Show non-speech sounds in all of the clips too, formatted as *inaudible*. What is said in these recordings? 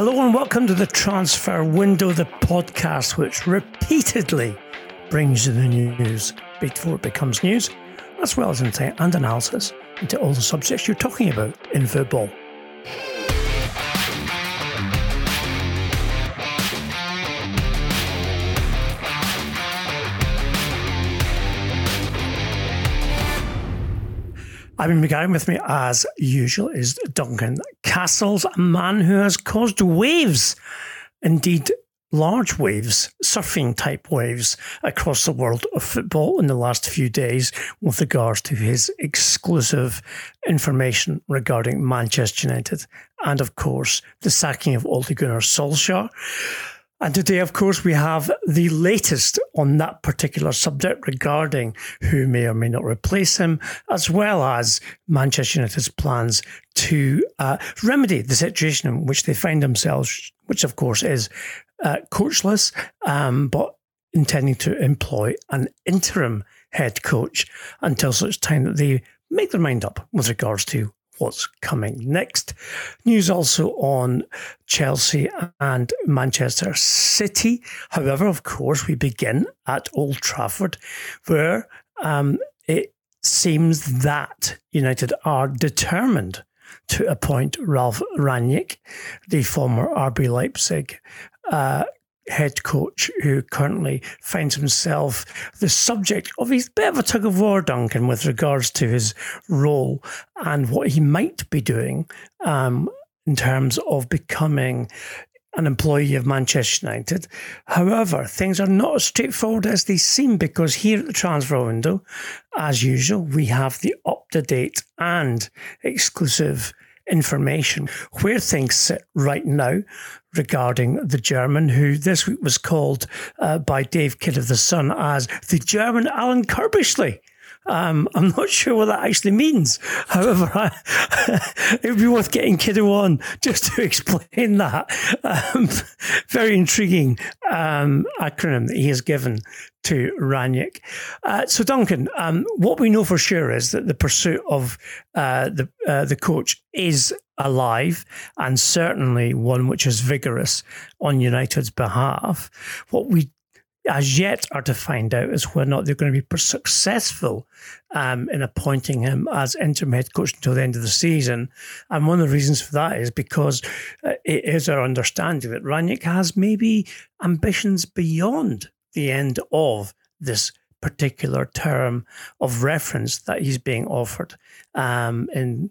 Hello and welcome to the Transfer Window, the podcast which repeatedly brings you the news before it becomes news, as well as insight and analysis into all the subjects you're talking about in football. I'm McGarry with me, as usual, is Duncan Castles, a man who has caused waves, indeed large waves, surfing type waves across the world of football in the last few days with regards to his exclusive information regarding Manchester United and, of course, the sacking of Ole Gunnar Solskjaer. And today, of course, we have the latest on that particular subject regarding who may or may not replace him, as well as Manchester United's plans to uh, remedy the situation in which they find themselves, which, of course, is uh, coachless, um, but intending to employ an interim head coach until such time that they make their mind up with regards to what's coming next. News also on Chelsea and Manchester City. However, of course, we begin at Old Trafford, where um, it seems that United are determined to appoint Ralf Rangnick, the former RB Leipzig uh, head coach who currently finds himself the subject of a bit of a tug of war, Duncan, with regards to his role and what he might be doing um, in terms of becoming an employee of Manchester United. However, things are not as straightforward as they seem because here at the transfer window, as usual, we have the up to date and exclusive information where things sit right now regarding the German, who this week was called uh, by Dave Kidd of The Sun as the German Alan Curbishley. Um, I'm not sure what that actually means. However, I, *laughs* it would be worth getting Kiddo on just to *laughs* explain that. Um, very intriguing um, acronym that he has given to Rangnick. Uh, so, Duncan, um, what we know for sure is that the pursuit of uh, the uh, the coach is alive and certainly one which is vigorous on United's behalf. What we as yet are to find out is whether or not they're going to be successful um, in appointing him as interim head coach until the end of the season. And one of the reasons for that is because uh, it is our understanding that Rangnick has maybe ambitions beyond the end of this particular term of reference that he's being offered um, in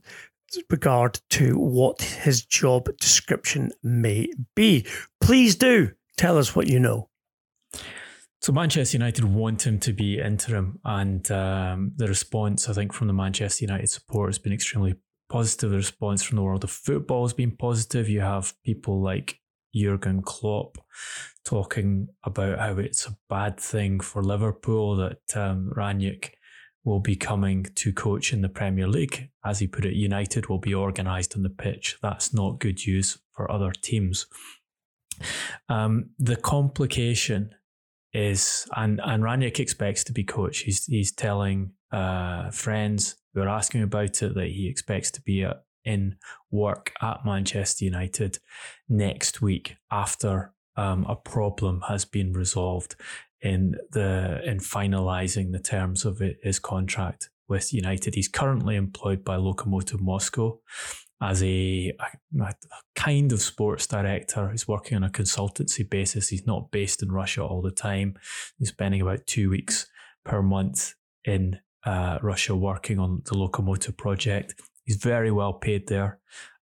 regard to what his job description may be. Please do tell us what you know. So Manchester United want him to be interim, and um, the response I think from the Manchester United support has been extremely positive. The response from the world of football has been positive. You have people like Jurgen Klopp talking about how it's a bad thing for Liverpool that um, Rangnick will be coming to coach in the Premier League. As he put it, United will be organised on the pitch. That's not good news for other teams. Um, the complication is, and and Rangnick expects to be coach. He's he's telling uh, friends who are asking about it that he expects to be a, in work at Manchester United next week after um, a problem has been resolved in the in finalising the terms of his contract with United. He's currently employed by Lokomotiv Moscow as a, a, a, kind of sports director. He's working on a consultancy basis. He's not based in Russia all the time. He's spending about two weeks per month in uh, Russia working on the Lokomotiv project. He's very well paid there.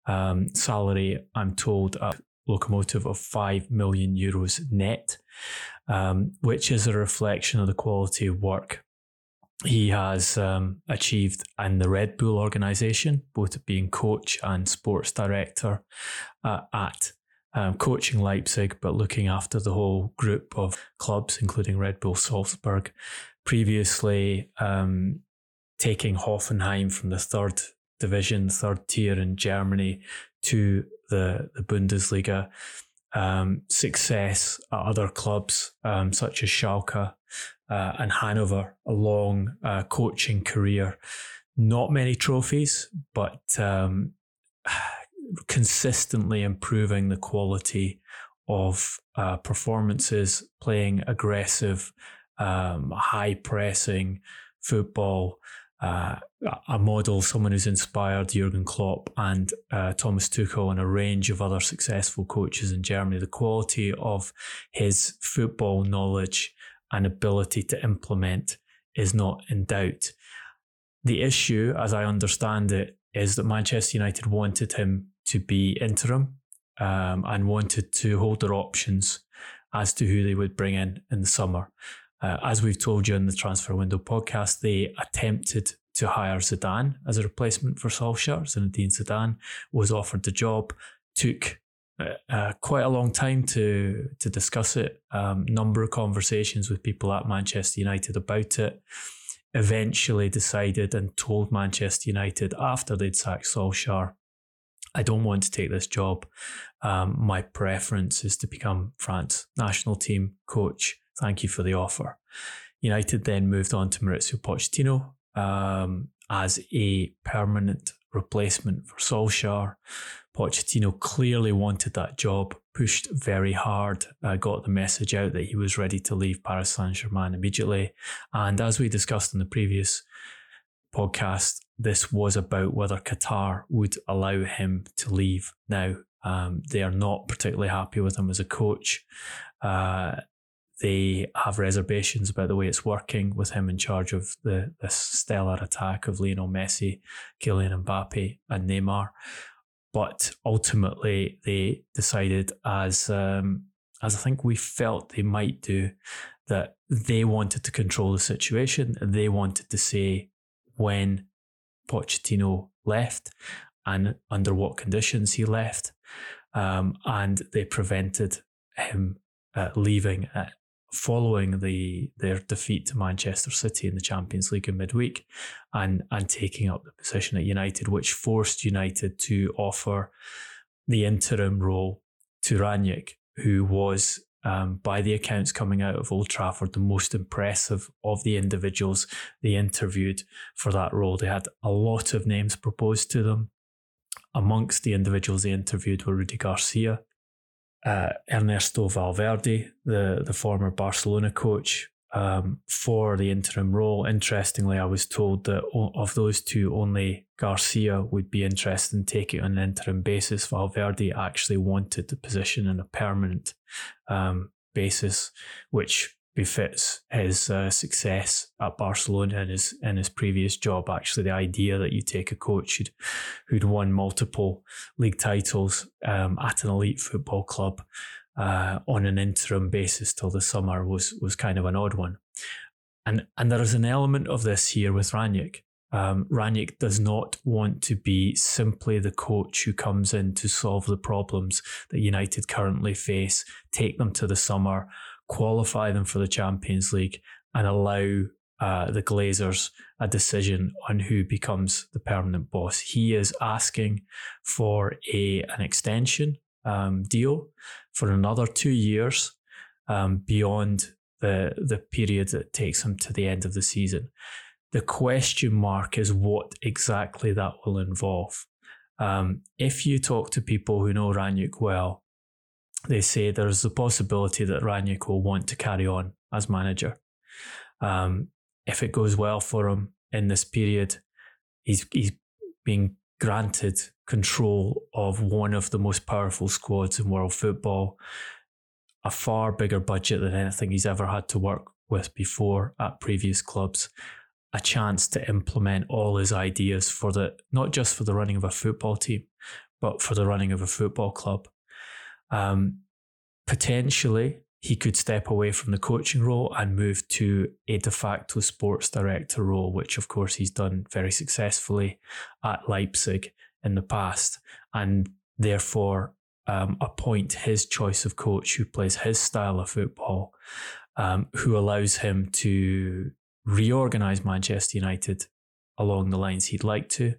Um, salary, I'm told, at Lokomotiv of 5 million euros net, um, which is a reflection of the quality of work he has um, achieved in the Red Bull organization, both being coach and sports director uh, at um, coaching Leipzig, but looking after the whole group of clubs, including Red Bull Salzburg. Previously, um, taking Hoffenheim from the third division, third tier in Germany to the, the Bundesliga. Um, success at other clubs um, such as Schalke uh, and Hanover, a long uh, coaching career. Not many trophies, but um, *sighs* consistently improving the quality of uh, performances, playing aggressive, um, high pressing football. Uh, a model, someone who's inspired Jurgen Klopp and uh, Thomas Tuchel and a range of other successful coaches in Germany. The quality of his football knowledge and ability to implement is not in doubt. The issue, as I understand it, is that Manchester United wanted him to be interim um, and wanted to hold their options as to who they would bring in in the summer. Uh, as we've told you in the Transfer Window podcast, they attempted to hire Zidane as a replacement for Solskjaer. Zinedine Zidane was offered the job, took uh, quite a long time to to discuss it. Um, number of conversations with people at Manchester United about it. Eventually decided and told Manchester United after they'd sacked Solskjaer I don't want to take this job. Um, my preference is to become France national team coach. Thank you for the offer. United then moved on to Mauricio Pochettino um, as a permanent replacement for Solskjaer. Pochettino clearly wanted that job, pushed very hard, uh, got the message out that he was ready to leave Paris Saint Germain immediately. And as we discussed in the previous podcast, this was about whether Qatar would allow him to leave now. Um, they are not particularly happy with him as a coach. Uh, they have reservations about the way it's working with him in charge of the this stellar attack of Lionel Messi, Kylian Mbappe, and Neymar. But ultimately, they decided, as um, as I think we felt they might do, that they wanted to control the situation. They wanted to say when Pochettino left and under what conditions he left. Um, and they prevented him uh, leaving uh, following the their defeat to Manchester City in the Champions League in midweek and and taking up the position at United, which forced United to offer the interim role to Rangnick, who was um, by the accounts coming out of Old Trafford, the most impressive of the individuals they interviewed for that role. They had a lot of names proposed to them. Amongst the individuals they interviewed were Rudi Garcia, uh, Ernesto Valverde, the, the former Barcelona coach, um, for the interim role. Interestingly, I was told that of those two, only Garcia would be interested in taking on an interim basis. Valverde actually wanted the position in a permanent um, basis, which befits his uh, success at Barcelona in his in his previous job. Actually, the idea that you take a coach who'd, who'd won multiple league titles um, at an elite football club uh, on an interim basis till the summer was was kind of an odd one. And and there is an element of this here with Rangnick. Um, Rangnick does not want to be simply the coach who comes in to solve the problems that United currently face, take them to the summer, qualify them for the Champions League, and allow uh, the Glazers a decision on who becomes the permanent boss. He is asking for a an extension um, deal for another two years um, beyond the the period that takes him to the end of the season. The question mark is what exactly that will involve. Um, if you talk to people who know Rangnick well, they say there's a possibility that Rangnick will want to carry on as manager. Um, if it goes well for him in this period, he's he's being granted control of one of the most powerful squads in world football, a far bigger budget than anything he's ever had to work with before at previous clubs, a chance to implement all his ideas for the not just for the running of a football team, but for the running of a football club. Um, potentially, he could step away from the coaching role and move to a de facto sports director role, which of course he's done very successfully at Leipzig in the past, and therefore um, appoint his choice of coach who plays his style of football, um, who allows him to reorganize Manchester United along the lines he'd like to,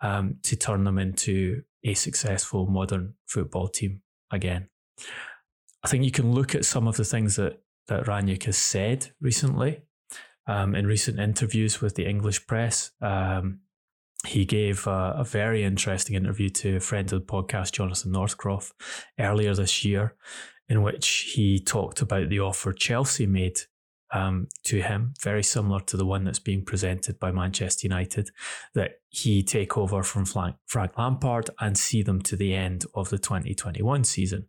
um, to turn them into a successful modern football team again. I think you can look at some of the things that that Rangnick has said recently um, in recent interviews with the English press. Um, he gave a, a, very interesting interview to a friend of the podcast, Jonathan Northcroft, earlier this year, in which he talked about the offer Chelsea made um, to him, very similar to the one that's being presented by Manchester United, that he take over from Frank Lampard and see them to the end of the 2021 season.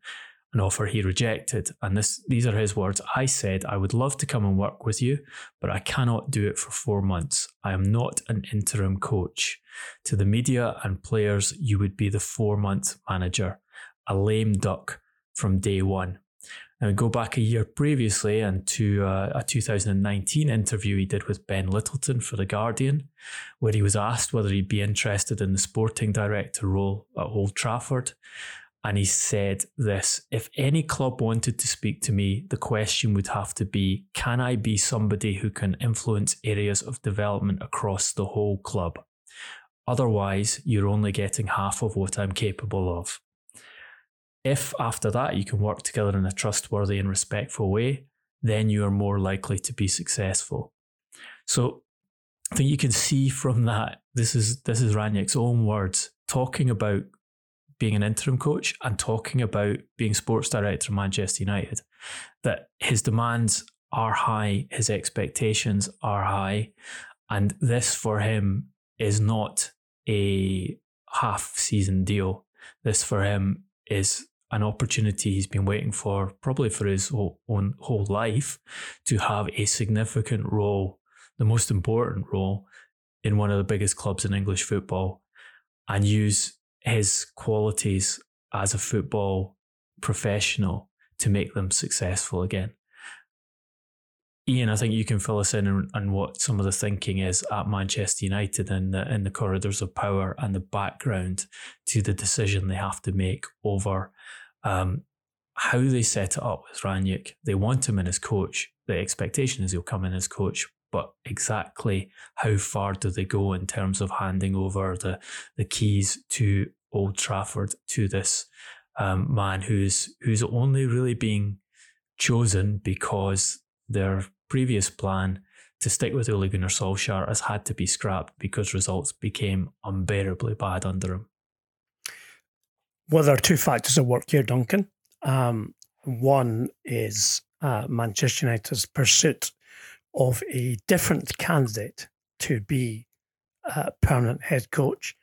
An offer he rejected. And this, these are his words. I said, I would love to come and work with you, but I cannot do it for four months. I am not an interim coach. To the media and players, you would be the four month manager, a lame duck from day one. Now, go back a year previously and to uh, a 2019 interview he did with Ben Lyttleton for The Guardian, where he was asked whether he'd be interested in the sporting director role at Old Trafford. And he said this If any club wanted to speak to me, the question would have to be Can I be somebody who can influence areas of development across the whole club? Otherwise, you're only getting half of what I'm capable of. If after that you can work together in a trustworthy and respectful way, then you are more likely to be successful. So I think you can see from that, this is this is Rangnick's own words, talking about being an interim coach and talking about being sports director of Manchester United, that his demands are high, his expectations are high, and this for him is not a half season deal. This for him is an opportunity he's been waiting for probably for his whole, own whole life to have a significant role, the most important role in one of the biggest clubs in English football and use his qualities as a football professional to make them successful again. Ian, I think you can fill us in on, on, what some of the thinking is at Manchester United and the, in the corridors of power and the background to the decision they have to make over um, how they set it up with Rangnick, they want him in as coach. The expectation is he'll come in as coach, but exactly how far do they go in terms of handing over the the keys to Old Trafford to this um, man who's who's only really being chosen because their previous plan to stick with Ole Gunnar Solskjaer has had to be scrapped because results became unbearably bad under him. Well, there are two factors at work here, Duncan. Um, one is uh, Manchester United's pursuit of a different candidate to be a permanent head coach,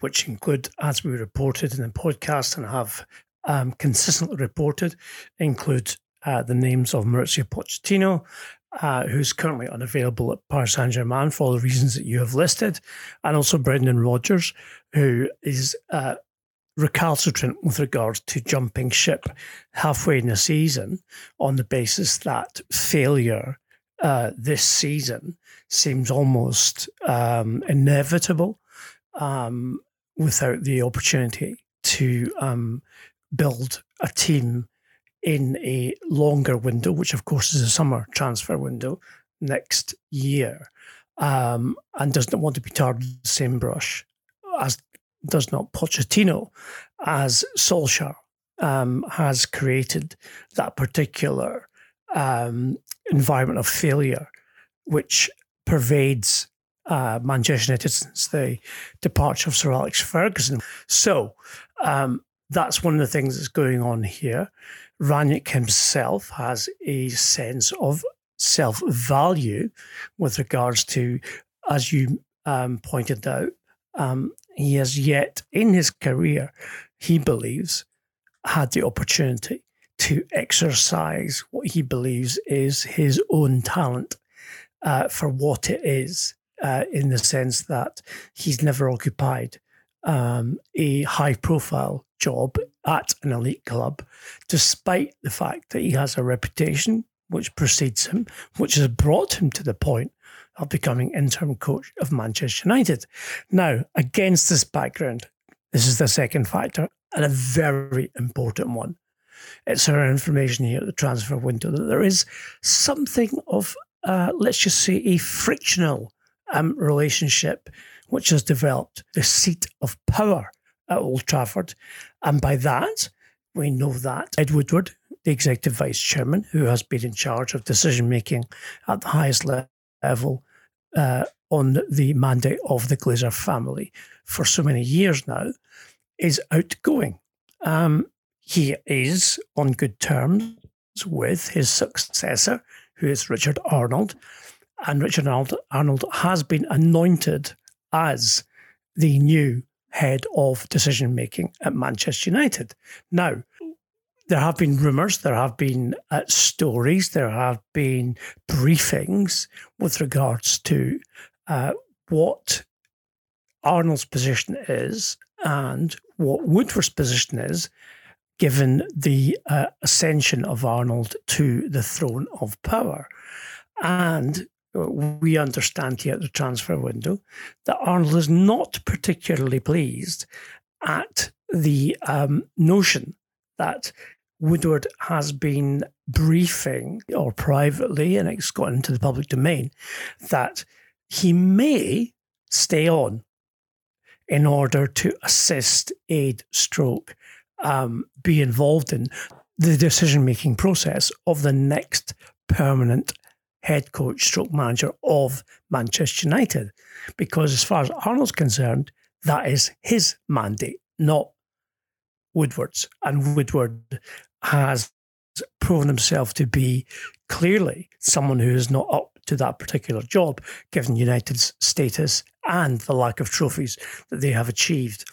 which include, as we reported in the podcast and have um, consistently reported, include uh, the names of Mauricio Pochettino, uh, who's currently unavailable at Paris Saint Germain for all the reasons that you have listed, and also Brendan Rodgers, who is uh, recalcitrant with regards to jumping ship halfway in the season on the basis that failure uh, this season seems almost um, inevitable um, without the opportunity to um, build a team in a longer window, which of course is a summer transfer window next year, um, and doesn't want to be tarred with the same brush as does not Pochettino, as Solskjaer um, has created that particular um, environment of failure, which pervades uh, Manchester United since the departure of Sir Alex Ferguson. So um, that's one of the things that's going on here. Rangnick himself has a sense of self value with regards to, as you um, pointed out, um, he has yet in his career, he believes, had the opportunity to exercise what he believes is his own talent uh, for what it is, uh, in the sense that he's never occupied um, a high profile job at an elite club, despite the fact that he has a reputation which precedes him, which has brought him to the point of becoming interim coach of Manchester United. Now, against this background, this is the second factor and a very important one. It's our information here at the transfer window that there is something of, uh, let's just say, a frictional um, relationship which has developed the seat of power at Old Trafford. And by that, we know that Ed Woodward, the executive vice chairman, who has been in charge of decision making at the highest level uh, on the mandate of the Glazer family for so many years now, is outgoing. Um, he is on good terms with his successor, who is Richard Arnold. And Richard Arnold, Arnold has been anointed as the new head of decision making at Manchester United. Now, there have been rumours, there have been uh, stories, there have been briefings with regards to uh, what Arnold's position is and what Woodward's position is, given the uh, ascension of Arnold to the throne of power. And we understand here at the transfer window that Arnold is not particularly pleased at the um, notion that Woodward has been briefing, or privately, and it's got into the public domain, that he may stay on in order to assist, aid, stroke, um, be involved in the decision making process of the next permanent head coach, stroke manager of Manchester United. Because as far as Arnold's concerned, that is his mandate, not Woodward's. And Woodward has proven himself to be clearly someone who is not up to that particular job, given United's status and the lack of trophies that they have achieved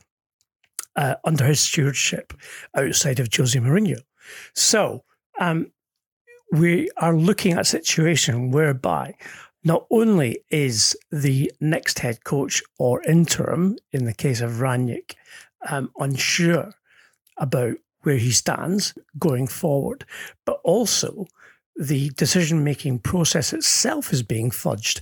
uh, under his stewardship outside of Jose Mourinho. So um, we are looking at a situation whereby not only is the next head coach or interim, in the case of Rangnick, um, unsure about where he stands going forward, but also the decision making process itself is being fudged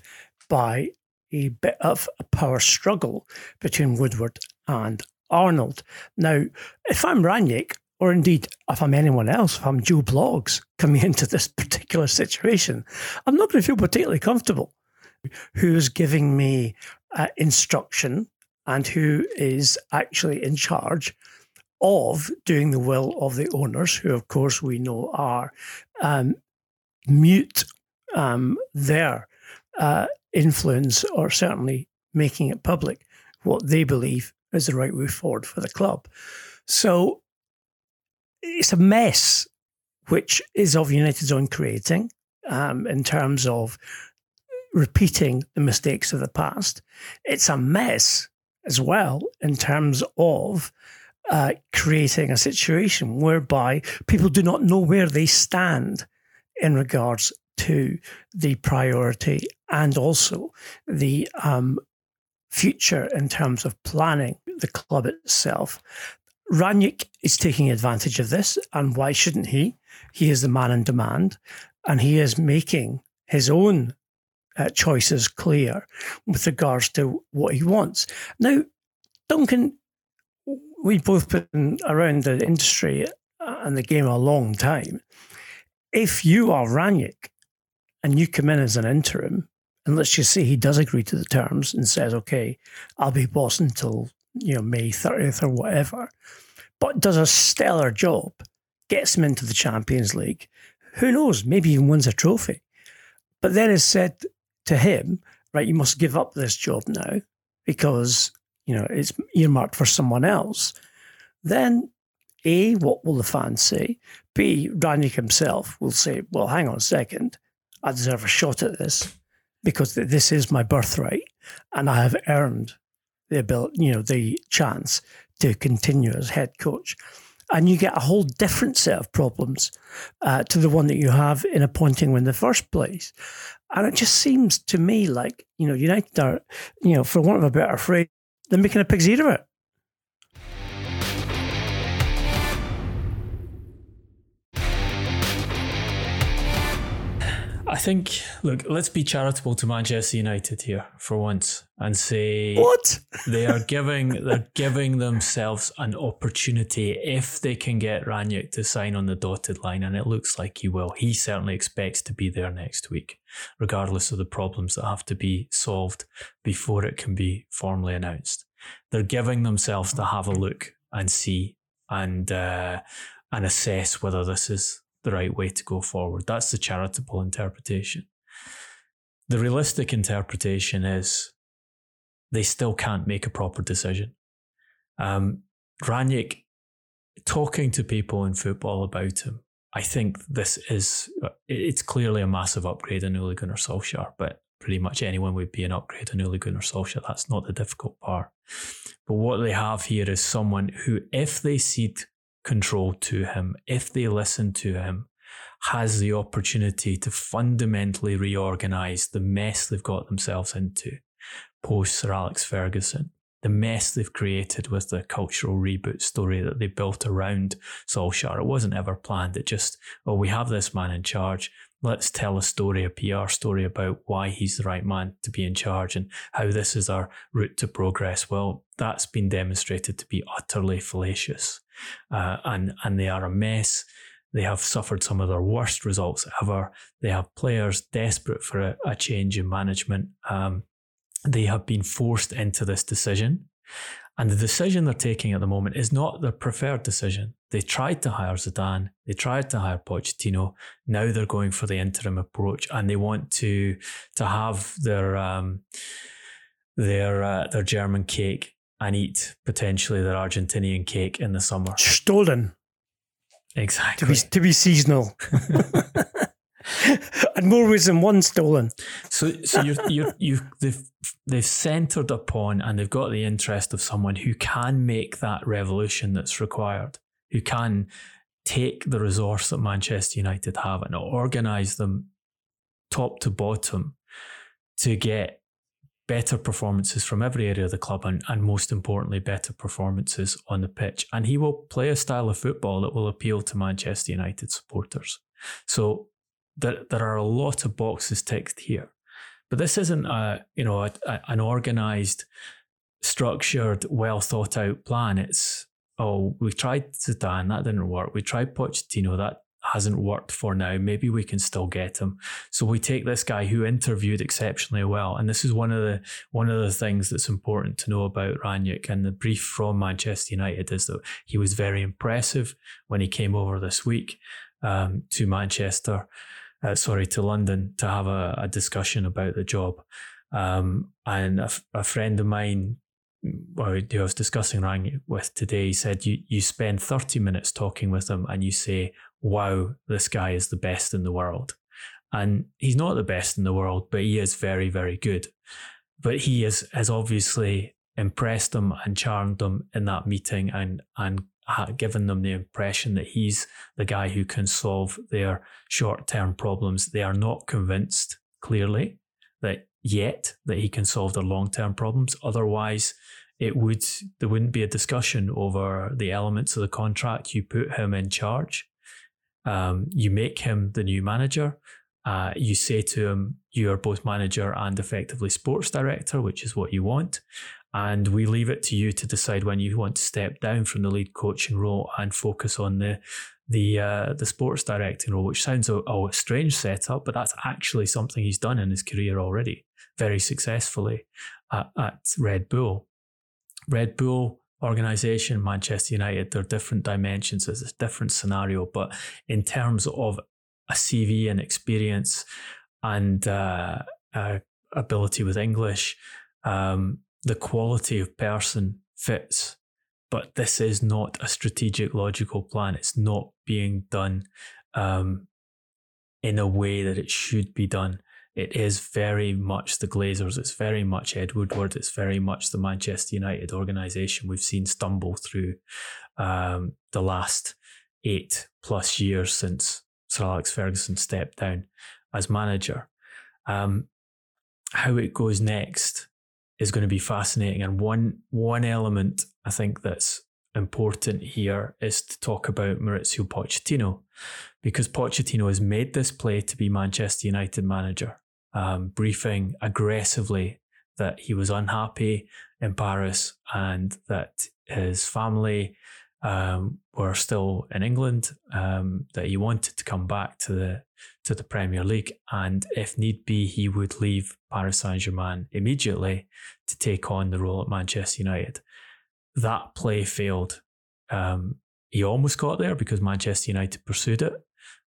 by a bit of a power struggle between Woodward and Arnold. Now, if I'm Rangnick, or indeed if I'm anyone else, if I'm Joe Bloggs coming *laughs* into this particular situation, I'm not going to feel particularly comfortable. Who's giving me uh, instruction and who is actually in charge of doing the will of the owners, who, of course, we know are um, mute um, their uh, influence or certainly making it public what they believe is the right way forward for the club. So it's a mess, which is of United's own creating um, in terms of repeating the mistakes of the past. It's a mess as well in terms of uh, creating a situation whereby people do not know where they stand in regards to the priority and also the um, future in terms of planning the club itself. Rangnick is taking advantage of this, and why shouldn't he? He is the man in demand, and he is making his own uh, choices clear with regards to what he wants. Now, Duncan, we've both been around the industry uh, and the game a long time. If you are Rangnick and you come in as an interim, and let's just say he does agree to the terms and says, okay, I'll be boss until you know May 30th or whatever, but does a stellar job, gets him into the Champions League. Who knows? Maybe even wins a trophy. But then is said to him, right, you must give up this job now because you know it's earmarked for someone else. Then a, what will the fans say? B, Rangnick himself will say, well, hang on a second, I deserve a shot at this because this is my birthright and I have earned the ability, you know, the chance to continue as head coach. And you get a whole different set of problems uh, to the one that you have in appointing him in the first place. And it just seems to me like, you know, United are, you know, for want of a better phrase, they're making a pig's ear of it. I think, look, let's be charitable to Manchester United here for once and say what they are *laughs* giving. They're giving themselves an opportunity if they can get Rangnick to sign on the dotted line, and it looks like he will. He certainly expects to be there next week, regardless of the problems that have to be solved before it can be formally announced. They're giving themselves to have a look and see and uh, and assess whether this is the right way to go forward. That's the charitable interpretation. the realistic interpretation is they still can't make a proper decision. Um, Rangnick, talking to people in football about him, I think this is, it's clearly a massive upgrade on Ole Gunnar Solskjaer, but pretty much anyone would be an upgrade on Ole Gunnar Solskjaer. That's not the difficult part. But what they have here is someone who, if they cede control to him, if they listen to him, has the opportunity to fundamentally reorganize the mess they've got themselves into post Sir Alex Ferguson. The mess they've created with the cultural reboot story that they built around Solskjaer. It wasn't ever planned. It just, oh, we have this man in charge. Let's tell a story, a PR story about why he's the right man to be in charge and how this is our route to progress. Well, that's been demonstrated to be utterly fallacious. Uh, and, and they are a mess. They have suffered some of their worst results ever. They have players desperate for a, a change in management. Um, they have been forced into this decision. And the decision they're taking at the moment is not their preferred decision. They tried to hire Zidane, they tried to hire Pochettino. Now they're going for the interim approach, and they want to to have their um, their uh, their German cake and eat potentially their Argentinian cake in the summer. Stolen. Exactly. To be, to be seasonal. *laughs* *laughs* and more ways than one stolen. So, so you're, you're, you they've, they've centered upon and they've got the interest of someone who can make that revolution that's required, who can take the resource that Manchester United have and organize them top to bottom to get better performances from every area of the club and, and most importantly, better performances on the pitch. And he will play a style of football that will appeal to Manchester United supporters. So there, there are a lot of boxes ticked here. But this isn't a, you know, a, a, an organized, structured, well thought out plan. It's, oh, we tried Zidane, that didn't work. We tried Pochettino, that hasn't worked for now. Maybe we can still get him. So we take this guy who interviewed exceptionally well, and this is one of the one of the things that's important to know about Rangnick. And the brief from Manchester United is that he was very impressive when he came over this week um, to Manchester, uh, sorry, to London to have a, a discussion about the job. Um, and a, a friend of mine who I was discussing Rangnick with today, said you you spend 30 minutes talking with him and you say, wow, this guy is the best in the world. And he's not the best in the world, but he is very, very good. But he is, has obviously impressed them and charmed them in that meeting and, and given them the impression that he's the guy who can solve their short term problems. They are not convinced, clearly, that yet that he can solve their long term problems. Otherwise, it would there wouldn't be a discussion over the elements of the contract. You put him in charge um, you make him the new manager. Uh, you say to him, you are both manager and effectively sports director, which is what you want. And we leave it to you to decide when you want to step down from the lead coaching role and focus on the the uh, the sports directing role, which sounds a, a strange setup, but that's actually something he's done in his career already, very successfully at, at Red Bull. Red Bull organization, Manchester United, there are different dimensions, it's a different scenario. But in terms of a CV and experience and uh, uh, ability with English, um, the quality of person fits. But this is not a strategic, logical plan. It's not being done um, in a way that it should be done it is very much the Glazers. It's very much Ed Woodward. It's very much the Manchester United organisation we've seen stumble through um, the last eight plus years since Sir Alex Ferguson stepped down as manager. Um, how it goes next is going to be fascinating. And one one element I think that's important here is to talk about Mauricio Pochettino, because Pochettino has made this play to be Manchester United manager um, briefing aggressively that he was unhappy in Paris and that his family um, were still in England, um, that he wanted to come back to the to the Premier League, and if need be, he would leave Paris Saint Germain immediately to take on the role at Manchester United. That play failed. Um, he almost got there because Manchester United pursued it,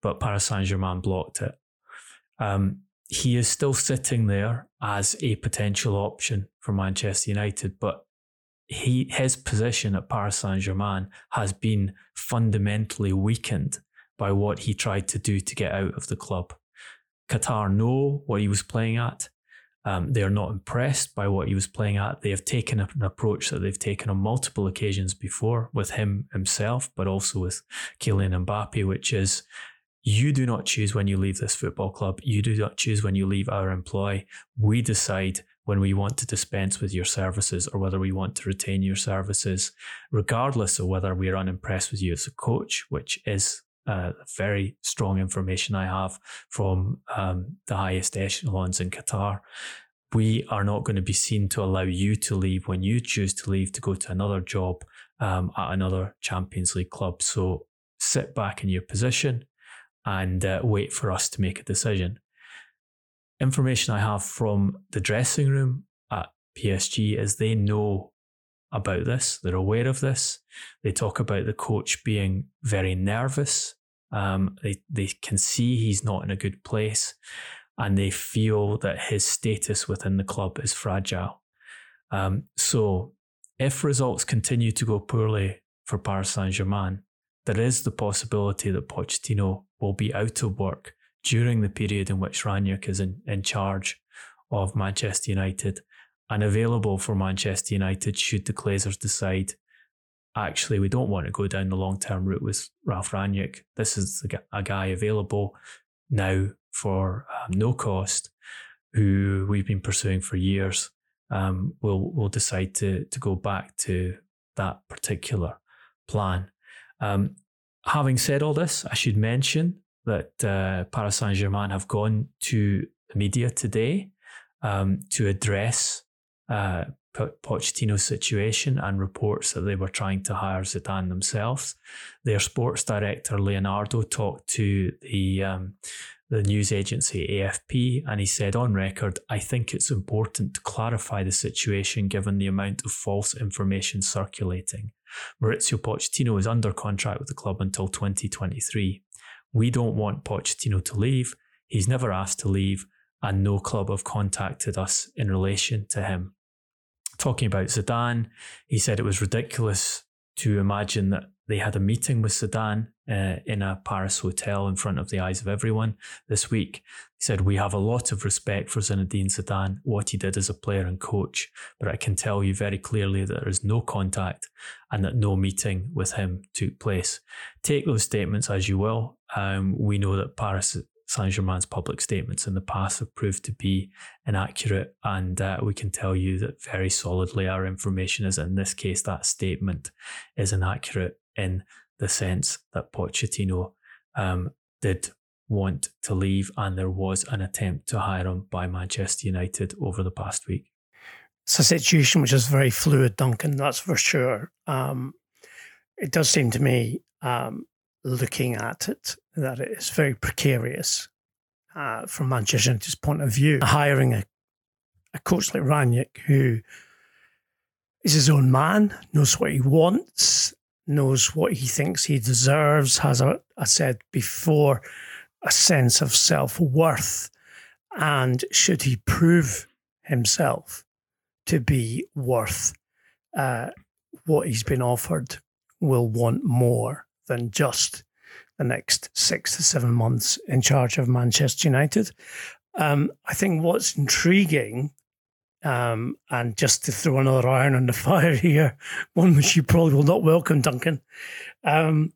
but Paris Saint Germain blocked it. Um, he is still sitting there as a potential option for Manchester United, but he his position at Paris Saint Germain has been fundamentally weakened by what he tried to do to get out of the club. Qatar know what he was playing at. Um, they are not impressed by what he was playing at. They have taken an approach that they've taken on multiple occasions before with him himself, but also with Kylian Mbappe, which is you do not choose when you leave this football club. You do not choose when you leave our employ. We decide when we want to dispense with your services or whether we want to retain your services, regardless of whether we are unimpressed with you as a coach, which is uh, very strong information I have from um, the highest echelons in Qatar. We are not going to be seen to allow you to leave when you choose to leave to go to another job um, at another Champions League club. So sit back in your position and uh, wait for us to make a decision. Information I have from the dressing room at PSG is they know about this. They're aware of this. They talk about the coach being very nervous. Um, they, they can see he's not in a good place and they feel that his status within the club is fragile. Um, so, if results continue to go poorly for Paris Saint Germain, there is the possibility that Pochettino will be out of work during the period in which Rangnick is in, in charge of Manchester United and available for Manchester United should the Glazers decide, actually, we don't want to go down the long term route with Ralf Rangnick. This is a guy available now for um, no cost who we've been pursuing for years. Um, we'll, we'll decide to, to go back to that particular plan. Um, having said all this, I should mention that uh, Paris Saint Germain have gone to the media today um, to address uh, Pochettino's situation and reports that they were trying to hire Zidane themselves. Their sports director Leonardo talked to the um, the news agency AFP and he said on record, "I think it's important to clarify the situation given the amount of false information circulating. Mauricio Pochettino is under contract with the club until 2023. We don't want Pochettino to leave. He's never asked to leave, and no club have contacted us in relation to him. Talking about Zidane, he said it was ridiculous to imagine that they had a meeting with Zidane uh, in a Paris hotel in front of the eyes of everyone this week. He said, We have a lot of respect for Zinedine Zidane, what he did as a player and coach, but I can tell you very clearly that there is no contact and that no meeting with him took place. Take those statements as you will. Um, we know that Paris Saint Germain's public statements in the past have proved to be inaccurate, and uh, we can tell you that very solidly our information is in this case that statement is inaccurate in the sense that Pochettino um, did want to leave, and there was an attempt to hire him by Manchester United over the past week. It's a situation which is very fluid, Duncan, that's for sure. Um, it does seem to me, um, looking at it, that it is very precarious uh, from Manchester United's point of view. Hiring a, a coach like Rangnick, who is his own man, knows what he wants, knows what he thinks he deserves, has, a, I said before, a sense of self worth. And should he prove himself to be worth uh, what he's been offered, will want more than just the next six to seven months in charge of Manchester United. Um, I think what's intriguing um, and just to throw another iron on the *laughs* fire here, one which you probably will not welcome, Duncan, um,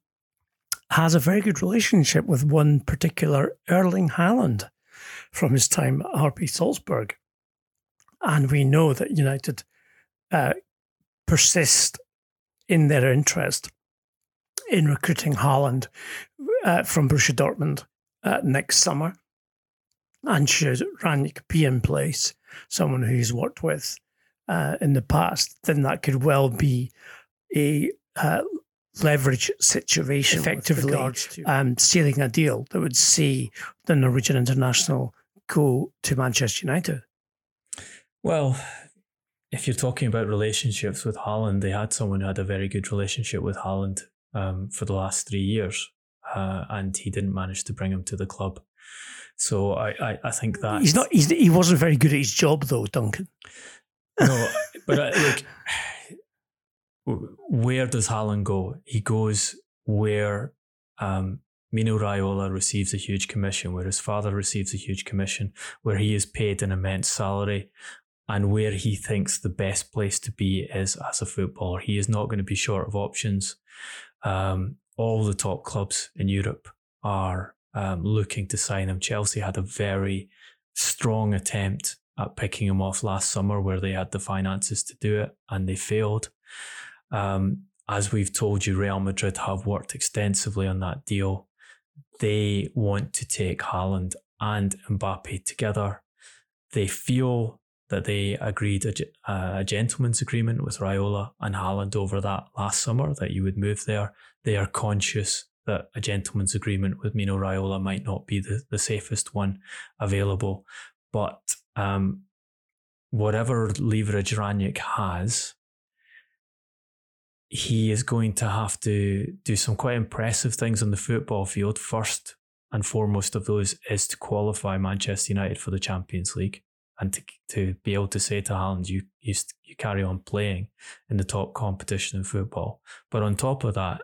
has a very good relationship with one particular Erling Haaland from his time at RB Salzburg. And we know that United uh, persist in their interest in recruiting Haaland uh, from Borussia Dortmund uh, next summer. And should Rangnick be in place, someone who he's worked with uh, in the past, then that could well be a uh, leverage situation, effectively um, sealing a deal that would see the Norwegian international go to Manchester United. Well, if you're talking about relationships with Haaland, they had someone who had a very good relationship with Haaland um, for the last three years, uh, and he didn't manage to bring him to the club. So I, I, I think that he's not. He's, he wasn't very good at his job, though, Duncan. No, but uh, like, where does Haaland go? He goes where um, Mino Raiola receives a huge commission, where his father receives a huge commission, where he is paid an immense salary, and where he thinks the best place to be is as a footballer. He is not going to be short of options. Um, all the top clubs in Europe are um, looking to sign him. Chelsea had a very strong attempt at picking him off last summer, where they had the finances to do it and they failed. Um, as we've told you, Real Madrid have worked extensively on that deal. They want to take Haaland and Mbappe together. They feel that they agreed a, a, gentleman's agreement with Raiola and Haaland over that last summer that you would move there. They are conscious that a gentleman's agreement with Mino Raiola might not be the, the safest one available. But um, whatever leverage Rangnick has, he is going to have to do some quite impressive things on the football field. First and foremost of those is to qualify Manchester United for the Champions League and to, to be able to say to Haaland, you, you, you carry on playing in the top competition in football. But on top of that,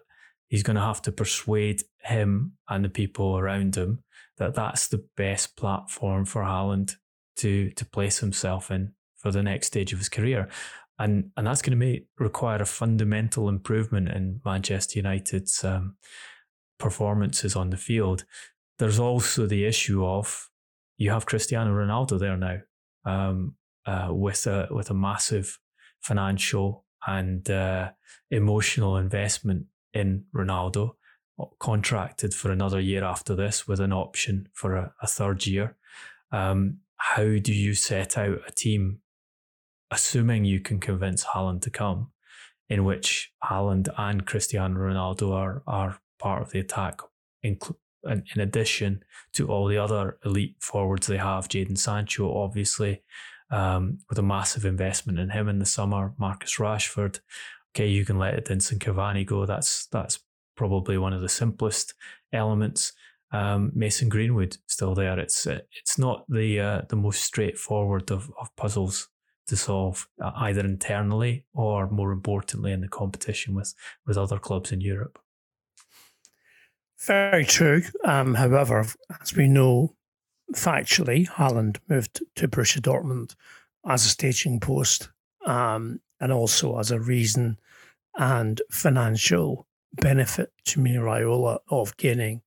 he's going to have to persuade him and the people around him that that's the best platform for Haaland to, to place himself in for the next stage of his career. And, and that's going to make, require a fundamental improvement in Manchester United's um, performances on the field. There's also the issue of you have Cristiano Ronaldo there now um, uh, with a with a massive financial and uh, emotional investment in Ronaldo, contracted for another year after this with an option for a, a third year. Um, how do you set out a team, assuming you can convince Haaland to come, in which Haaland and Cristiano Ronaldo are are part of the attack, including in, in addition to all the other elite forwards they have, Jadon Sancho, obviously, um, with a massive investment in him in the summer, Marcus Rashford. Okay, you can let Edinson Cavani go. That's that's probably one of the simplest elements. Um, Mason Greenwood still there. It's it's not the uh, the most straightforward of, of puzzles to solve, uh, either internally or more importantly in the competition with with other clubs in Europe. Very true. Um, however, as we know, factually, Haaland moved to Borussia Dortmund as a staging post um, and also as a reason and financial benefit to Raiola of gaining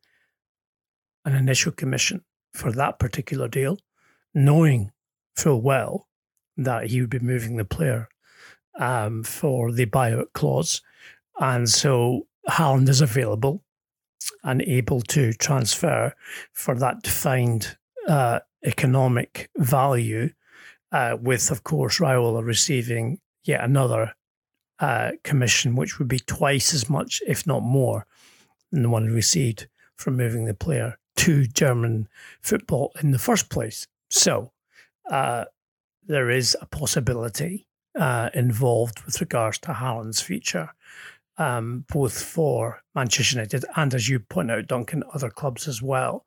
an initial commission for that particular deal, knowing full well that he would be moving the player um, for the buyout clause. And so Haaland is available and able to transfer for that defined uh, economic value, uh, with, of course, Raiola receiving yet another uh, commission, which would be twice as much, if not more, than the one received from moving the player to German football in the first place. So uh, there is a possibility uh, involved with regards to Haaland's future um, both for Manchester United and, as you point out, Duncan, other clubs as well.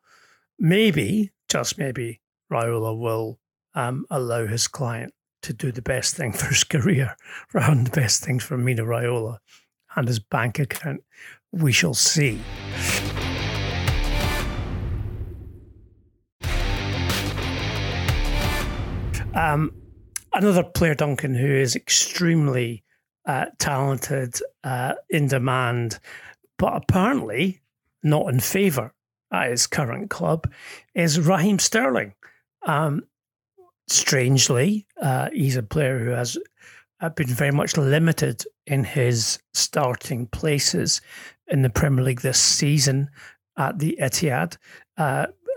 Maybe, just maybe, Raiola will um, allow his client to do the best thing *laughs* for his career rather than the best things for Mino Raiola and his bank account. We shall see. Um, another player, Duncan, who is extremely uh, talented, uh, in demand, but apparently not in favour at his current club, is Raheem Sterling. Um, strangely, uh, he's a player who has uh, been very much limited in his starting places in the Premier League this season at the Etihad.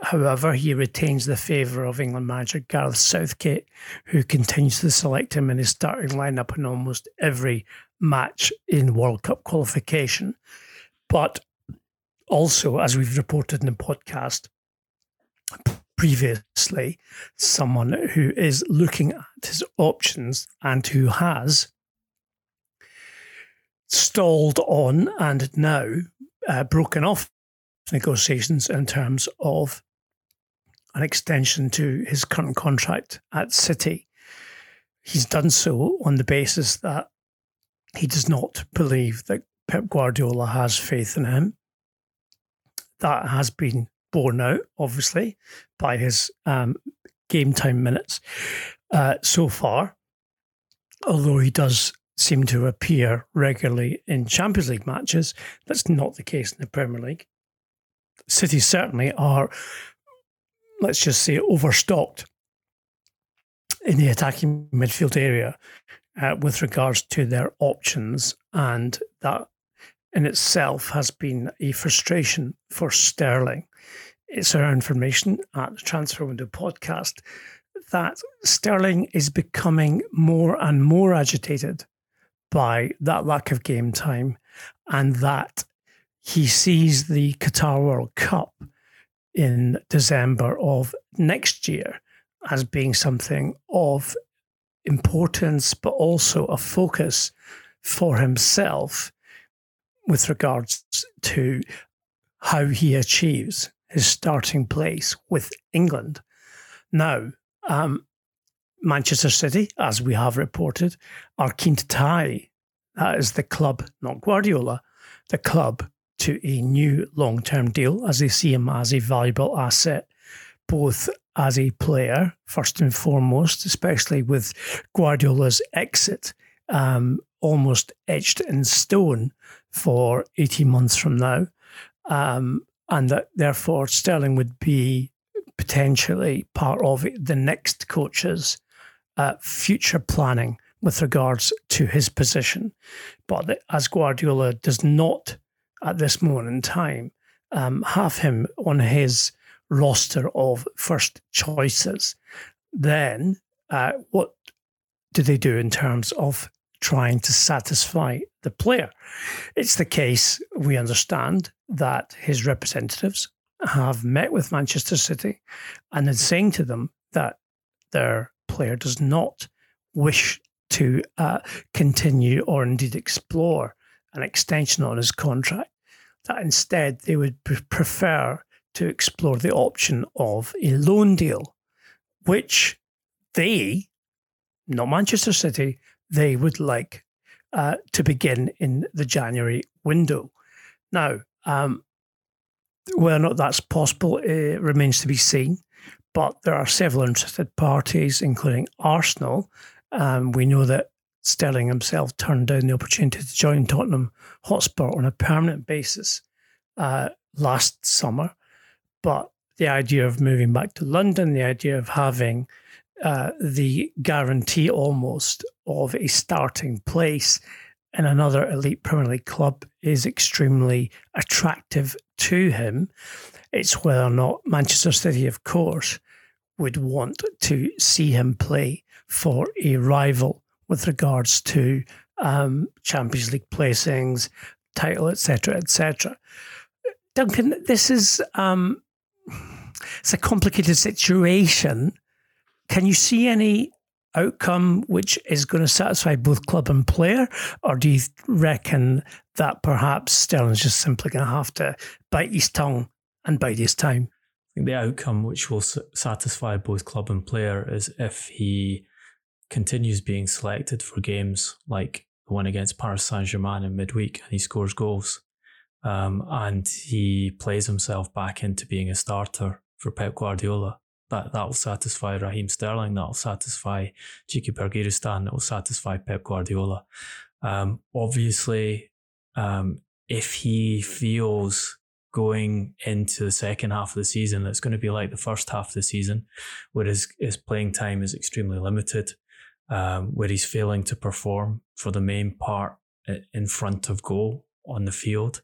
However, he retains the favour of England manager Gareth Southgate, who continues to select him in his starting lineup in almost every match in World Cup qualification. But also, as we've reported in the podcast previously, someone who is looking at his options and who has stalled on and now uh, broken off negotiations in terms of an extension to his current contract at City. He's done so on the basis that he does not believe that Pep Guardiola has faith in him. That has been borne out, obviously, by his um, game time minutes uh, so far. Although he does seem to appear regularly in Champions League matches, that's not the case in the Premier League. City certainly are, let's just say, overstocked in the attacking midfield area uh, with regards to their options, and that in itself has been a frustration for Sterling. It's our information at the Transfer Window podcast that Sterling is becoming more and more agitated by that lack of game time and that he sees the Qatar World Cup in December of next year as being something of importance, but also a focus for himself with regards to how he achieves his starting place with England. Now, um, Manchester City, as we have reported, are keen to tie, that is the club, not Guardiola, the club to a new long term deal as they see him as a valuable asset, both as a player, first and foremost, especially with Guardiola's exit um, almost etched in stone for 18 months from now. Um, and that therefore Sterling would be potentially part of the next coach's uh, future planning with regards to his position. But as Guardiola does not, at this moment in time, um, have him on his roster of first choices, then uh, what do they do in terms of trying to satisfy the player? It's the case, we understand, that his representatives have met with Manchester City and then saying to them that their player does not wish to uh, continue or indeed explore an extension on his contract, that instead they would prefer to explore the option of a loan deal, which they, not Manchester City, they would like uh, to begin in the January window. Now, um, whether or not that's possible it remains to be seen. But there are several interested parties, including Arsenal. Um, we know that Sterling himself turned down the opportunity to join Tottenham Hotspur on a permanent basis uh, last summer. But the idea of moving back to London, the idea of having uh, the guarantee almost of a starting place in another elite Premier League club is extremely attractive to him. It's whether or not Manchester City, of course, would want to see him play for a rival with regards to um, Champions League placings, title, etc., etc. Duncan, this is um, it's a complicated situation. Can you see any outcome which is going to satisfy both club and player, or do you reckon that perhaps Sterling's just simply going to have to bite his tongue and bide his time? I think the outcome which will satisfy both club and player is if he continues being selected for games like the one against Paris Saint Germain in midweek and he scores goals. Um, and he plays himself back into being a starter for Pep Guardiola that that'll satisfy Raheem Sterling, that'll satisfy Txiki Begiristain, that'll satisfy Pep Guardiola. Um, obviously, um, if he feels going into the second half of the season that's going to be like the first half of the season, where his, his playing time is extremely limited, um, where he's failing to perform for the main part in front of goal on the field,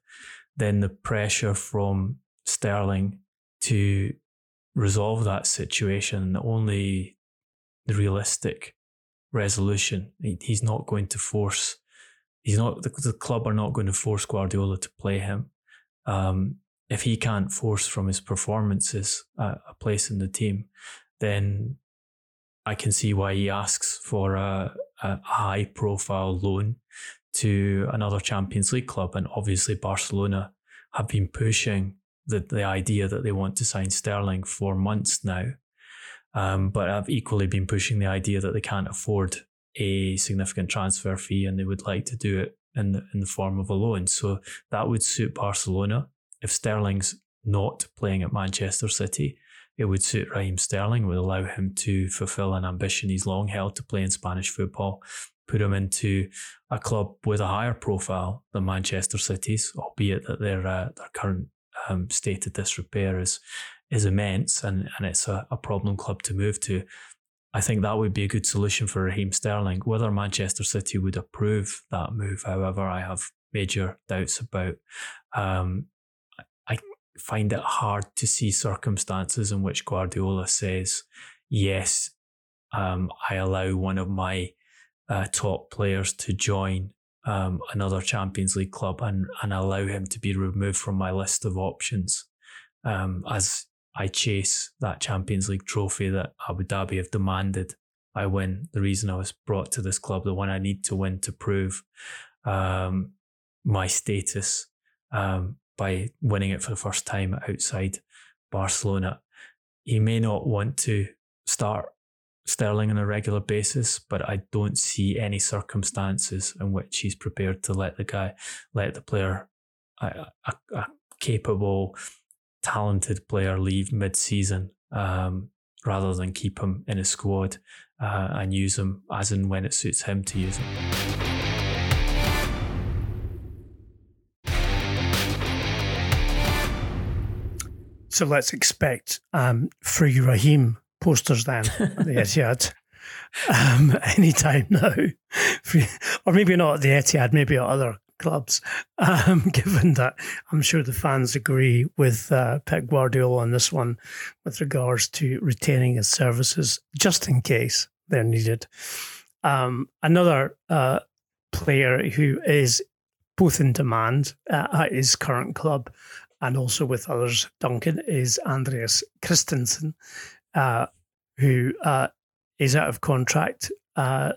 then the pressure from Sterling to resolve that situation, the only realistic resolution. He's not going to force. He's not the, the club are not going to force Guardiola to play him. Um, if he can't force from his performances a, a place in the team, then I can see why he asks for a, a high profile loan to another Champions League club. And obviously, Barcelona have been pushing the, the idea that they want to sign Sterling for months now. Um, but I've equally been pushing the idea that they can't afford a significant transfer fee and they would like to do it in the, in the form of a loan. So that would suit Barcelona. If Sterling's not playing at Manchester City, it would suit Raheem Sterling, would allow him to fulfill an ambition he's long held to play in Spanish football, put him into a club with a higher profile than Manchester City's, albeit that their uh, their current um, state of disrepair is is immense and, and it's a, a problem club to move to. I think that would be a good solution for Raheem Sterling. Whether Manchester City would approve that move, however, I have major doubts about. Um, find it hard to see circumstances in which Guardiola says, yes, um, I allow one of my uh, top players to join um, another Champions League club and, and allow him to be removed from my list of options um, as I chase that Champions League trophy that Abu Dhabi have demanded I win. The reason I was brought to this club, the one I need to win to prove um, my status um, by winning it for the first time outside Barcelona. He may not want to start Sterling on a regular basis, but I don't see any circumstances in which he's prepared to let the guy, let the player, a, a, a capable, talented player leave mid-season um, rather than keep him in a squad uh, and use him as and when it suits him to use him. So let's expect um, Free Raheem posters then at *laughs* the Etihad um, *laughs* anytime now. or maybe not at the Etihad, maybe at other clubs, um, *laughs* given that I'm sure the fans agree with uh, Pep Guardiola on this one with regards to retaining his services just in case they're needed. Um, another uh, player who is both in demand uh, at his current club and also with others, Duncan, is Andreas Christensen, uh, who uh, is out of contract uh,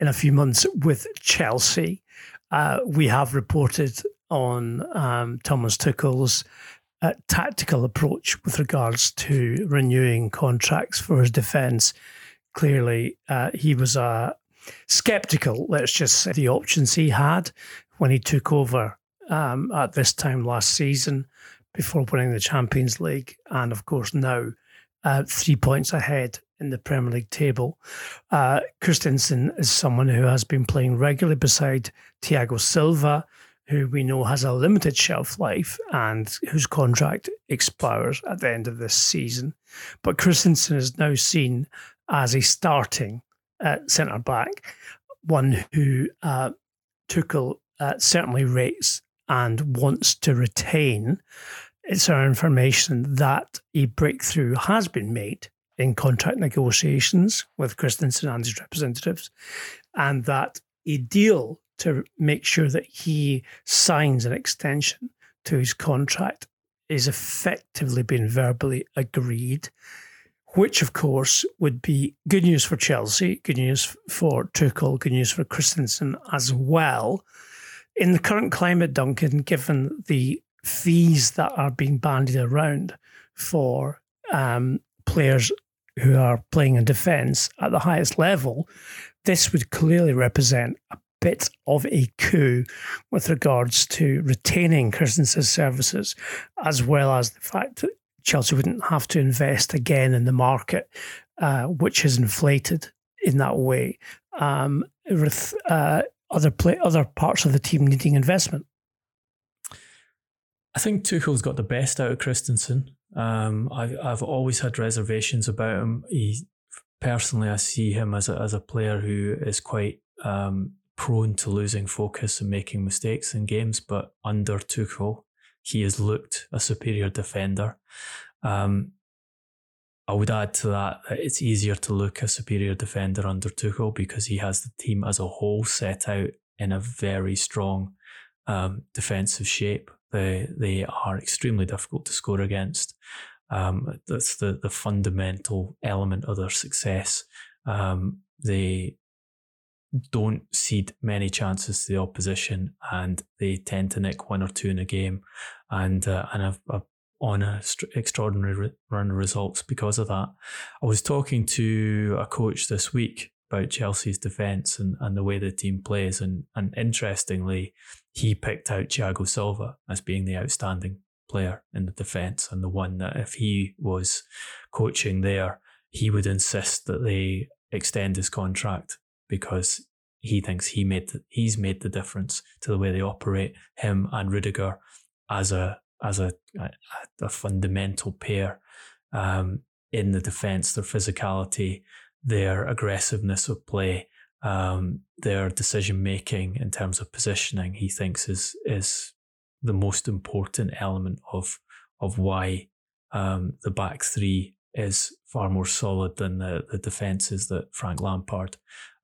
in a few months with Chelsea. Uh, we have reported on um, Thomas Tuchel's uh, tactical approach with regards to renewing contracts for his defence. Clearly, uh, he was uh, skeptical, let's just say, the options he had when he took over um, at this time last season before winning the Champions League. And of course, now uh, three points ahead in the Premier League table. Uh, Christensen is someone who has been playing regularly beside Thiago Silva, who we know has a limited shelf life and whose contract expires at the end of this season. But Christensen is now seen as a starting uh, centre back, one who uh, Tuchel uh, certainly rates and wants to retain. It's our information that a breakthrough has been made in contract negotiations with Christensen and his representatives, and that a deal to make sure that he signs an extension to his contract is effectively being verbally agreed, which of course would be good news for Chelsea, good news for Tuchel, good news for Christensen as well. In the current climate, Duncan, given the fees that are being bandied around for um, players who are playing in defence at the highest level, this would clearly represent a bit of a coup with regards to retaining Christensen's services, as well as the fact that Chelsea wouldn't have to invest again in the market, uh, which is inflated in that way, um, with uh, other play, other parts of the team needing investment. I think Tuchel's got the best out of Christensen. Um, I've I've always had reservations about him. He personally, I see him as a as a player who is quite um, prone to losing focus and making mistakes in games. But under Tuchel, he has looked a superior defender. Um, I would add to that that it's easier to look a superior defender under Tuchel because he has the team as a whole set out in a very strong um, defensive shape. They they are extremely difficult to score against. Um, that's the the fundamental element of their success. Um, they don't cede many chances to the opposition, and they tend to nick one or two in a game. And uh, and I've, I've on st- extraordinary run of results because of that. I was talking to a coach this week about Chelsea's defence and, and the way the team plays, and and interestingly, he picked out Thiago Silva as being the outstanding player in the defence and the one that if he was coaching there, he would insist that they extend his contract because he thinks he made the, he's made the difference to the way they operate him and Rudiger as a as a a, a fundamental pair um, in the defence, their physicality, their aggressiveness of play, um, their decision making in terms of positioning. He thinks is is the most important element of of why um, the back three is far more solid than the, the defences that Frank Lampard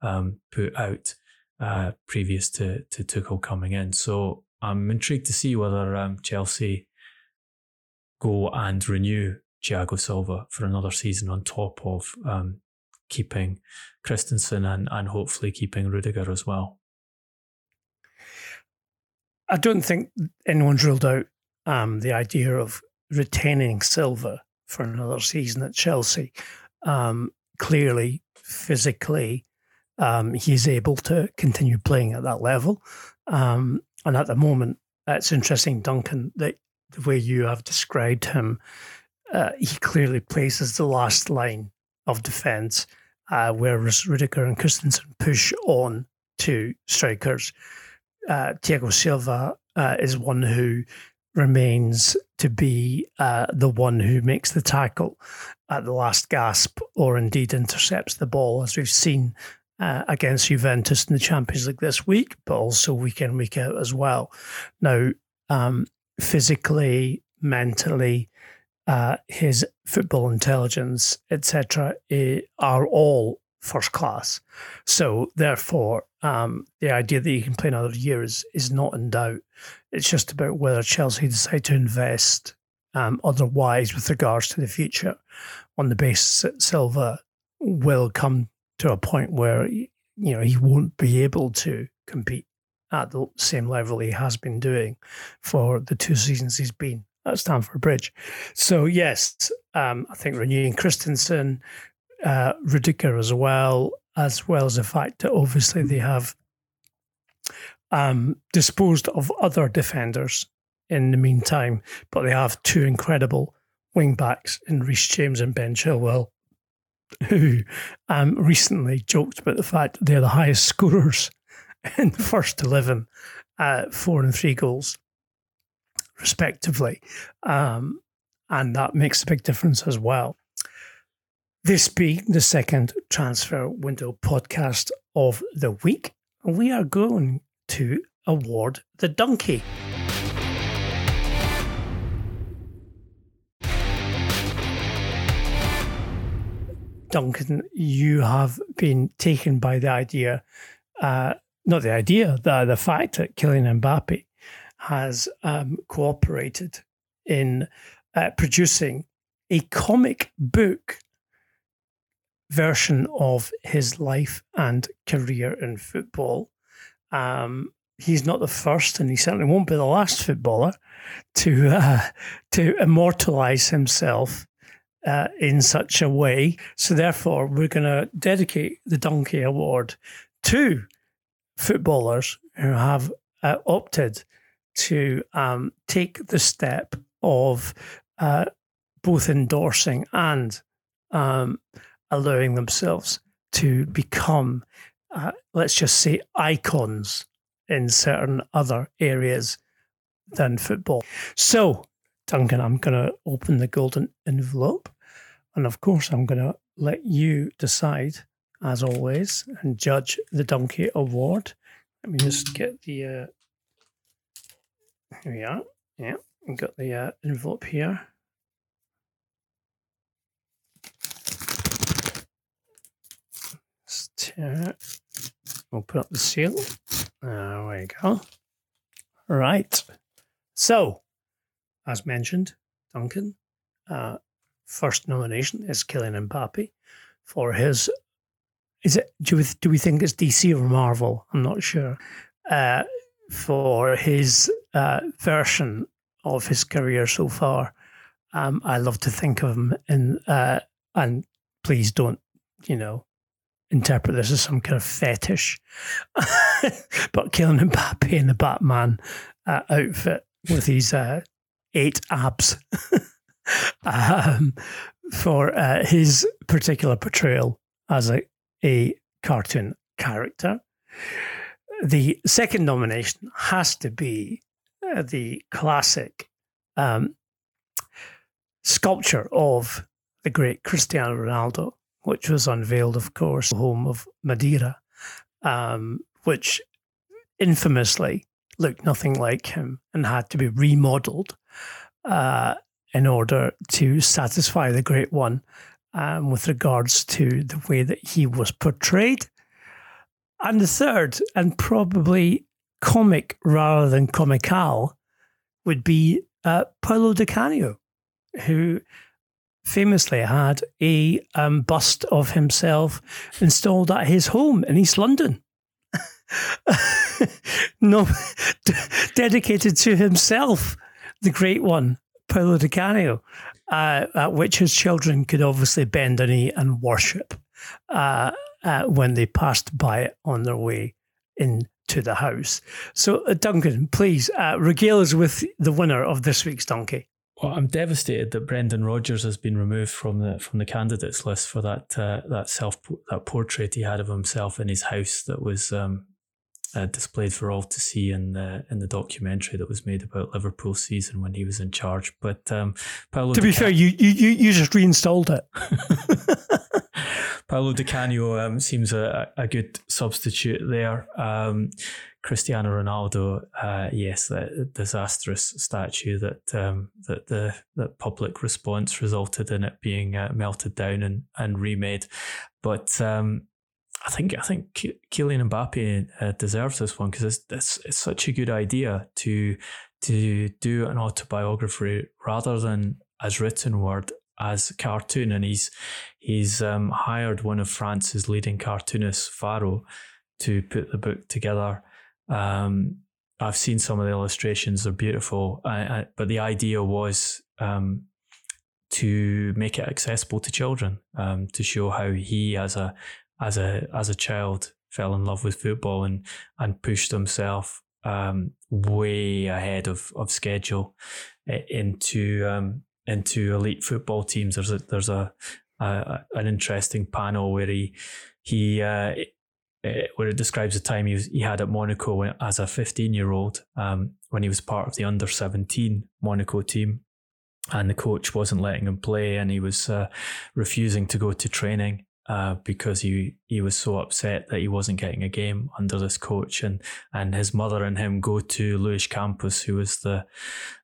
um, put out uh, previous to, to Tuchel coming in. So I'm intrigued to see whether um, Chelsea go and renew Thiago Silva for another season on top of um, keeping Christensen and, and hopefully keeping Rudiger as well. I don't think anyone's ruled out um, the idea of retaining Silva for another season at Chelsea. Um, clearly, physically, um, he's able to continue playing at that level. Um, and at the moment, it's interesting, Duncan, that the way you have described him, uh, he clearly places the last line of defence, uh, whereas Rudiger and Christensen push on to strikers. Uh, Thiago Silva uh, is one who remains to be uh, the one who makes the tackle at the last gasp or indeed intercepts the ball, as we've seen uh, against Juventus in the Champions League this week, but also week in, week out as well. Now, um, physically, mentally, uh, his football intelligence, etc., are all first class. So, therefore, um, the idea that he can play another year is, is not in doubt. It's just about whether Chelsea decide to invest um, otherwise with regards to the future on the basis that Silva will come to a point where you know he won't be able to compete at the same level he has been doing for the two seasons he's been at Stamford Bridge. So yes, um, I think renewing Christensen, uh, Rudiger as well, as well as the fact that obviously they have um, disposed of other defenders in the meantime, but they have two incredible wing backs in Reece James and Ben Chilwell who um, recently joked about the fact they're the highest scorers *laughs* in the first 11, uh, four and three goals, respectively. Um, and that makes a big difference as well. This being the second transfer window podcast of the week, we are going to award the donkey. Duncan, you have been taken by the idea, uh, not the idea, the, the fact that Kylian Mbappe has um, cooperated in uh, producing a comic book version of his life and career in football. Um, he's not the first, and he certainly won't be the last footballer to uh, to immortalise himself uh, in such a way. So, therefore, we're going to dedicate the Donkey Award to footballers who have uh, opted to um, take the step of uh, both endorsing and um, allowing themselves to become, uh, let's just say, icons in certain other areas than football. So, Duncan, I'm going to open the golden envelope. And of course, I'm going to let you decide, as always, and judge the Donkey Award. Let me just get the. Uh, here we are. Yeah, we've got the uh, envelope here. Let's tear it. We'll put up the seal. There we go. Right. So, as mentioned, Duncan, uh, first nomination is Kylian Mbappe for his. Is it? Do we do we think it's DC or Marvel? I'm not sure. Uh, for his uh, version of his career so far Um, I love to think of him in, uh, and please don't, you know, interpret this as some kind of fetish. *laughs* but Kylian Mbappe in the Batman uh, outfit with his uh, eight abs *laughs* um, for uh, his particular portrayal as a, a cartoon character. The second nomination has to be uh, the classic um, sculpture of the great Cristiano Ronaldo, which was unveiled, of course, home of Madeira, um, which infamously looked nothing like him and had to be remodeled uh, in order to satisfy the great one um, with regards to the way that he was portrayed. And the third, and probably comic rather than comical, would be uh, Paolo Di Canio, who famously had a um, bust of himself installed at his home in East London. *laughs* no, *laughs* dedicated to himself, the great one, Paolo Di Canio, uh, at which his children could obviously bend a knee and worship uh, uh, when they passed by it on their way into the house. So, uh, Duncan, please uh, regale us with the winner of this week's Donkey. Well, I'm devastated that Brendan Rodgers has been removed from the from the candidates list for that uh, that self that portrait he had of himself in his house that was um, uh, displayed for all to see in the in the documentary that was made about Liverpool season when he was in charge. But um, Paolo to be fair, you, you you just reinstalled it. *laughs* Paolo Di Canio um, seems a, a good substitute there. Um, Cristiano Ronaldo, uh, yes, that disastrous statue that um, that the that public response resulted in it being uh, melted down and, and remade. But um, I think I think Kylian Mbappe uh, deserves this one because it's, it's it's such a good idea to to do an autobiography rather than as written word as cartoon, and he's he's um, hired one of France's leading cartoonists, Faro, to put the book together. Um, I've seen some of the illustrations; they're beautiful. I, I, but the idea was um, to make it accessible to children, um, to show how he, as a as a as a child fell in love with football and and pushed himself um, way ahead of, of schedule into um, into elite football teams. There's a there's a, a an interesting panel where he he uh, where it describes the time he, was, he had at Monaco as a 15 year old um, when he was part of the under 17 Monaco team. And the coach wasn't letting him play, and he was uh, refusing to go to training uh, because he he was so upset that he wasn't getting a game under this coach, and and his mother and him go to Luis Campos, who was the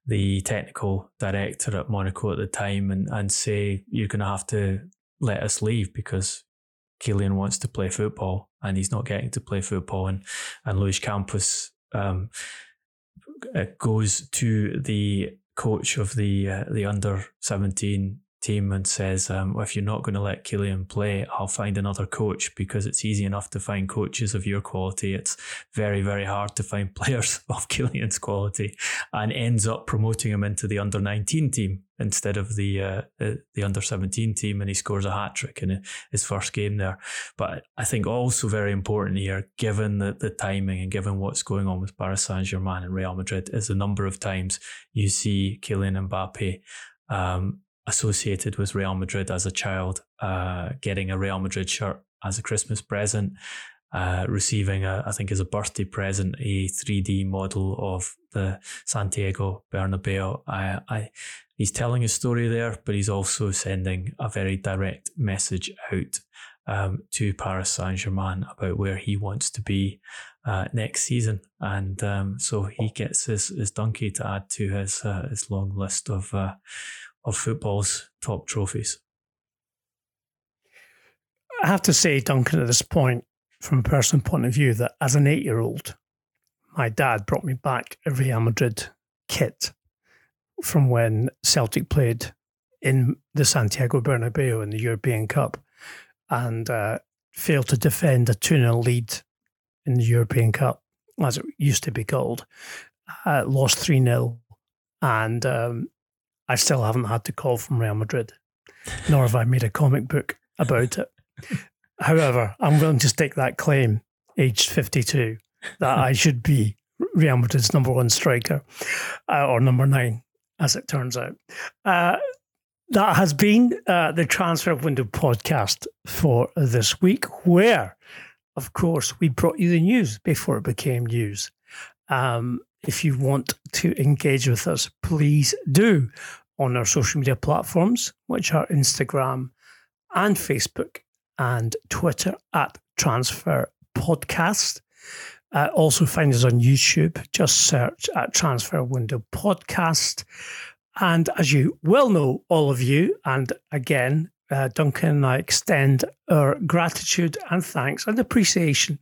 the technical director at Monaco at the time, and and say you're going to have to let us leave because Kylian wants to play football and he's not getting to play football, and and Luis Campos um, goes to the coach of the uh, the under seventeen team and says, um, if you're not going to let Kylian play, I'll find another coach because it's easy enough to find coaches of your quality. It's very, very hard to find *laughs* players of Kylian's quality and ends up promoting him into the under 19 team instead of the, uh, the, the under 17 team and he scores a hat trick in his first game there. But I think also very important here, given the, the timing and given what's going on with Paris Saint Germain and Real Madrid, is the number of times you see Kylian Mbappe um, associated with Real Madrid as a child, uh, getting a Real Madrid shirt as a Christmas present, uh, receiving, a, I think, as a birthday present, a 3D model of the Santiago Bernabeu. I, I, he's telling a story there, but he's also sending a very direct message out um, to Paris Saint Germain about where he wants to be uh, next season, and um, so he gets his, his donkey to add to his uh, his long list of uh, of football's top trophies. I have to say, Duncan, at this point, from a personal point of view, that as an eight year old, my dad brought me back a Real Madrid kit from when Celtic played in the Santiago Bernabeu in the European Cup and uh, failed to defend a 2 0 lead in the European Cup, as it used to be called. Uh, lost 3 0 and um, I still haven't had to call from Real Madrid, nor have I made a comic book about it. However, I'm willing to stake that claim, aged 52, that I should be Real Madrid's number one striker, uh, or number nine, as it turns out. Uh, that has been uh, the Transfer Window podcast for this week, where, of course, we brought you the news before it became news. Um, if you want to engage with us, please do on our social media platforms, which are Instagram and Facebook and Twitter at Transfer Podcast. Uh, also find us on YouTube. Just search at Transfer Window Podcast. And as you well know, all of you, and again, uh, Duncan and I extend our gratitude and thanks and appreciation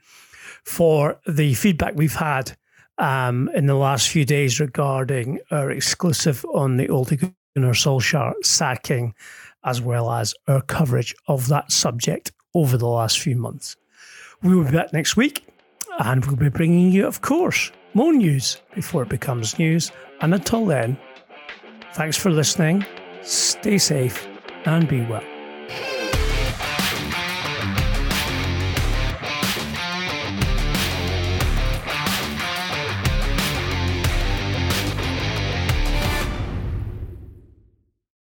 for the feedback we've had um, in the last few days regarding our exclusive on the Ole Gunnar Solskjaer sacking, as well as our coverage of that subject over the last few months. We will be back next week, and we'll be bringing you, of course, more news before it becomes news. And until then, Thanks for listening. Stay safe and be well.